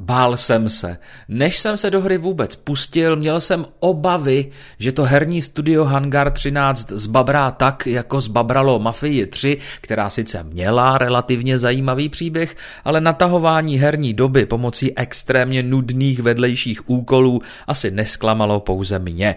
Bál jsem se. Než jsem se do hry vůbec pustil, měl jsem obavy, že to herní studio Hangar 13 zbabrá tak, jako zbabralo Mafii 3, která sice měla relativně zajímavý příběh, ale natahování herní doby pomocí extrémně nudných vedlejších úkolů asi nesklamalo pouze mě.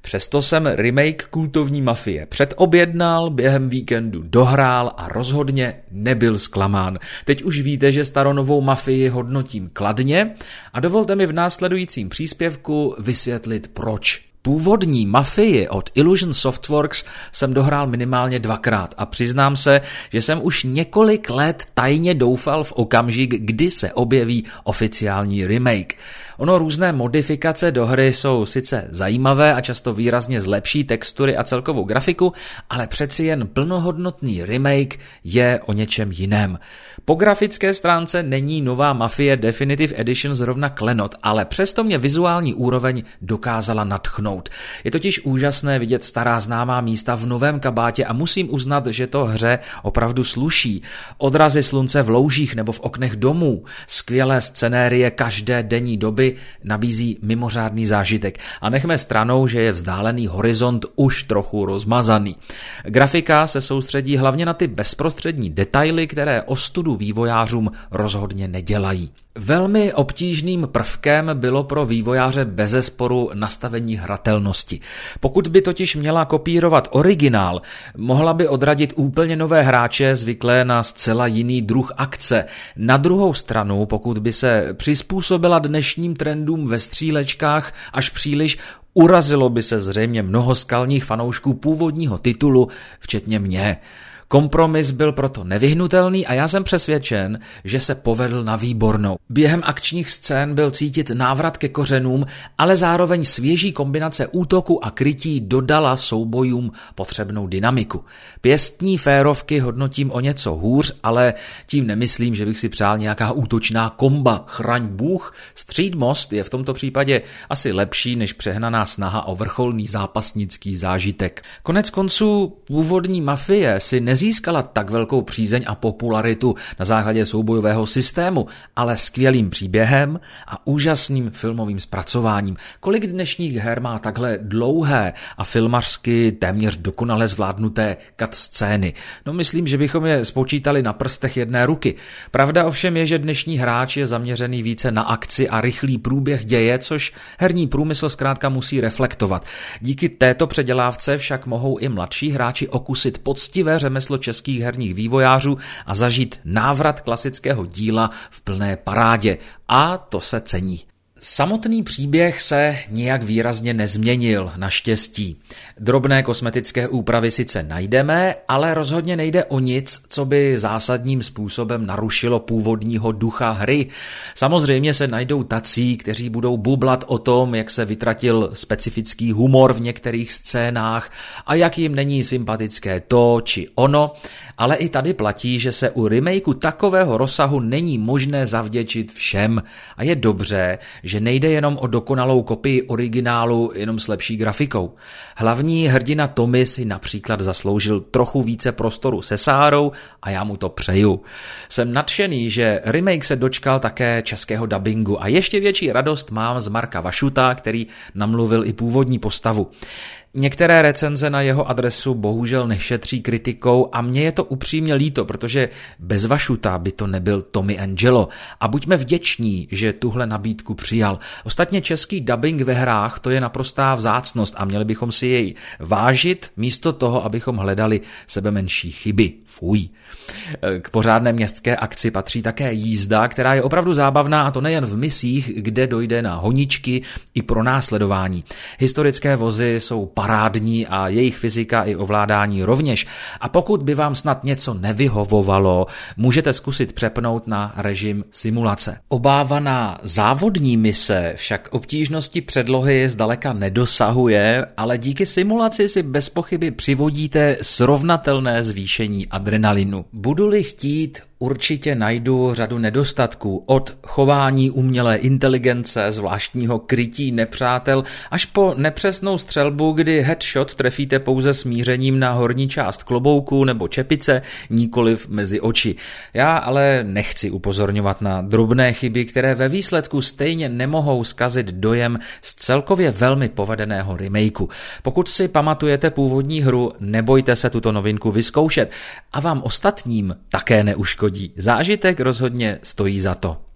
Přesto jsem remake kultovní mafie předobjednal, během víkendu dohrál a rozhodně nebyl zklamán. Teď už víte, že staronovou mafii hodnotím kladně a dovolte mi v následujícím příspěvku vysvětlit proč. Původní mafii od Illusion Softworks jsem dohrál minimálně dvakrát a přiznám se, že jsem už několik let tajně doufal v okamžik, kdy se objeví oficiální remake. Ono různé modifikace do hry jsou sice zajímavé a často výrazně zlepší textury a celkovou grafiku, ale přeci jen plnohodnotný remake je o něčem jiném. Po grafické stránce není nová Mafie Definitive Edition zrovna klenot, ale přesto mě vizuální úroveň dokázala natchnout. Je totiž úžasné vidět stará známá místa v novém kabátě a musím uznat, že to hře opravdu sluší. Odrazy slunce v loužích nebo v oknech domů, skvělé scenérie každé denní doby nabízí mimořádný zážitek. A nechme stranou, že je vzdálený horizont už trochu rozmazaný. Grafika se soustředí hlavně na ty bezprostřední detaily, které ostudu vývojářům rozhodně nedělají. Velmi obtížným prvkem bylo pro vývojáře bezesporu nastavení hratelnosti. Pokud by totiž měla kopírovat originál, mohla by odradit úplně nové hráče zvyklé na zcela jiný druh akce. Na druhou stranu, pokud by se přizpůsobila dnešním trendům ve střílečkách až příliš, urazilo by se zřejmě mnoho skalních fanoušků původního titulu, včetně mě. Kompromis byl proto nevyhnutelný a já jsem přesvědčen, že se povedl na výbornou. Během akčních scén byl cítit návrat ke kořenům, ale zároveň svěží kombinace útoku a krytí dodala soubojům potřebnou dynamiku. Pěstní férovky hodnotím o něco hůř, ale tím nemyslím, že bych si přál nějaká útočná komba. Chraň Bůh, Street Most je v tomto případě asi lepší než přehnaná snaha o vrcholný zápasnický zážitek. Konec konců původní mafie si nez nezískala tak velkou přízeň a popularitu na základě soubojového systému, ale skvělým příběhem a úžasným filmovým zpracováním. Kolik dnešních her má takhle dlouhé a filmařsky téměř dokonale zvládnuté cut scény? No myslím, že bychom je spočítali na prstech jedné ruky. Pravda ovšem je, že dnešní hráč je zaměřený více na akci a rychlý průběh děje, což herní průmysl zkrátka musí reflektovat. Díky této předělávce však mohou i mladší hráči okusit poctivé řemeslo řemeslo českých herních vývojářů a zažít návrat klasického díla v plné parádě. A to se cení. Samotný příběh se nijak výrazně nezměnil, naštěstí. Drobné kosmetické úpravy sice najdeme, ale rozhodně nejde o nic, co by zásadním způsobem narušilo původního ducha hry. Samozřejmě se najdou tací, kteří budou bublat o tom, jak se vytratil specifický humor v některých scénách a jak jim není sympatické to či ono, ale i tady platí, že se u remakeu takového rozsahu není možné zavděčit všem a je dobře, že nejde jenom o dokonalou kopii originálu jenom s lepší grafikou. Hlavní hrdina Tommy si například zasloužil trochu více prostoru se Sárou a já mu to přeju. Jsem nadšený, že remake se dočkal také českého dubbingu a ještě větší radost mám z Marka Vašuta, který namluvil i původní postavu. Některé recenze na jeho adresu bohužel nešetří kritikou a mně je to upřímně líto, protože bez Vašuta by to nebyl Tommy Angelo. A buďme vděční, že tuhle nabídku přijal. Ostatně český dubbing ve hrách to je naprostá vzácnost a měli bychom si jej vážit místo toho, abychom hledali sebe menší chyby. Fuj. K pořádné městské akci patří také jízda, která je opravdu zábavná a to nejen v misích, kde dojde na honičky i pro následování. Historické vozy jsou parádní a jejich fyzika i ovládání rovněž. A pokud by vám snad něco nevyhovovalo, můžete zkusit přepnout na režim simulace. Obávaná závodní mise však obtížnosti předlohy zdaleka nedosahuje, ale díky simulaci si bez pochyby přivodíte srovnatelné zvýšení adrenalinu. Budu-li chtít určitě najdu řadu nedostatků, od chování umělé inteligence, zvláštního krytí nepřátel, až po nepřesnou střelbu, kdy headshot trefíte pouze smířením na horní část klobouku nebo čepice, nikoliv mezi oči. Já ale nechci upozorňovat na drobné chyby, které ve výsledku stejně nemohou zkazit dojem z celkově velmi povedeného remakeu. Pokud si pamatujete původní hru, nebojte se tuto novinku vyzkoušet a vám ostatním také neuškodí. Zážitek rozhodně stojí za to.